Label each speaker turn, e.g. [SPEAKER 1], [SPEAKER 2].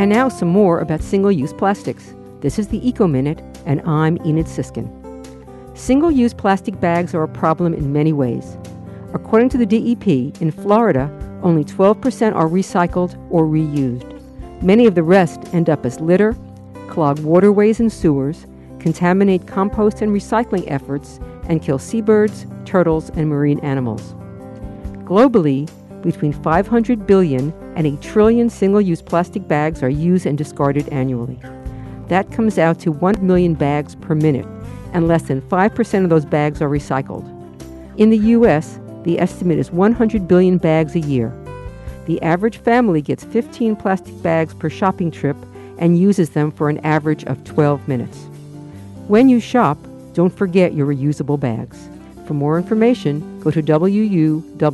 [SPEAKER 1] And now some more about single use plastics. This is the Eco Minute, and I'm Enid Siskin. Single use plastic bags are a problem in many ways. According to the DEP, in Florida, only 12% are recycled or reused. Many of the rest end up as litter, clog waterways and sewers, contaminate compost and recycling efforts, and kill seabirds, turtles, and marine animals. Globally, between 500 billion and a trillion single use plastic bags are used and discarded annually. That comes out to 1 million bags per minute, and less than 5% of those bags are recycled. In the U.S., the estimate is 100 billion bags a year. The average family gets 15 plastic bags per shopping trip and uses them for an average of 12 minutes. When you shop, don't forget your reusable bags. For more information, go to wuwf.org.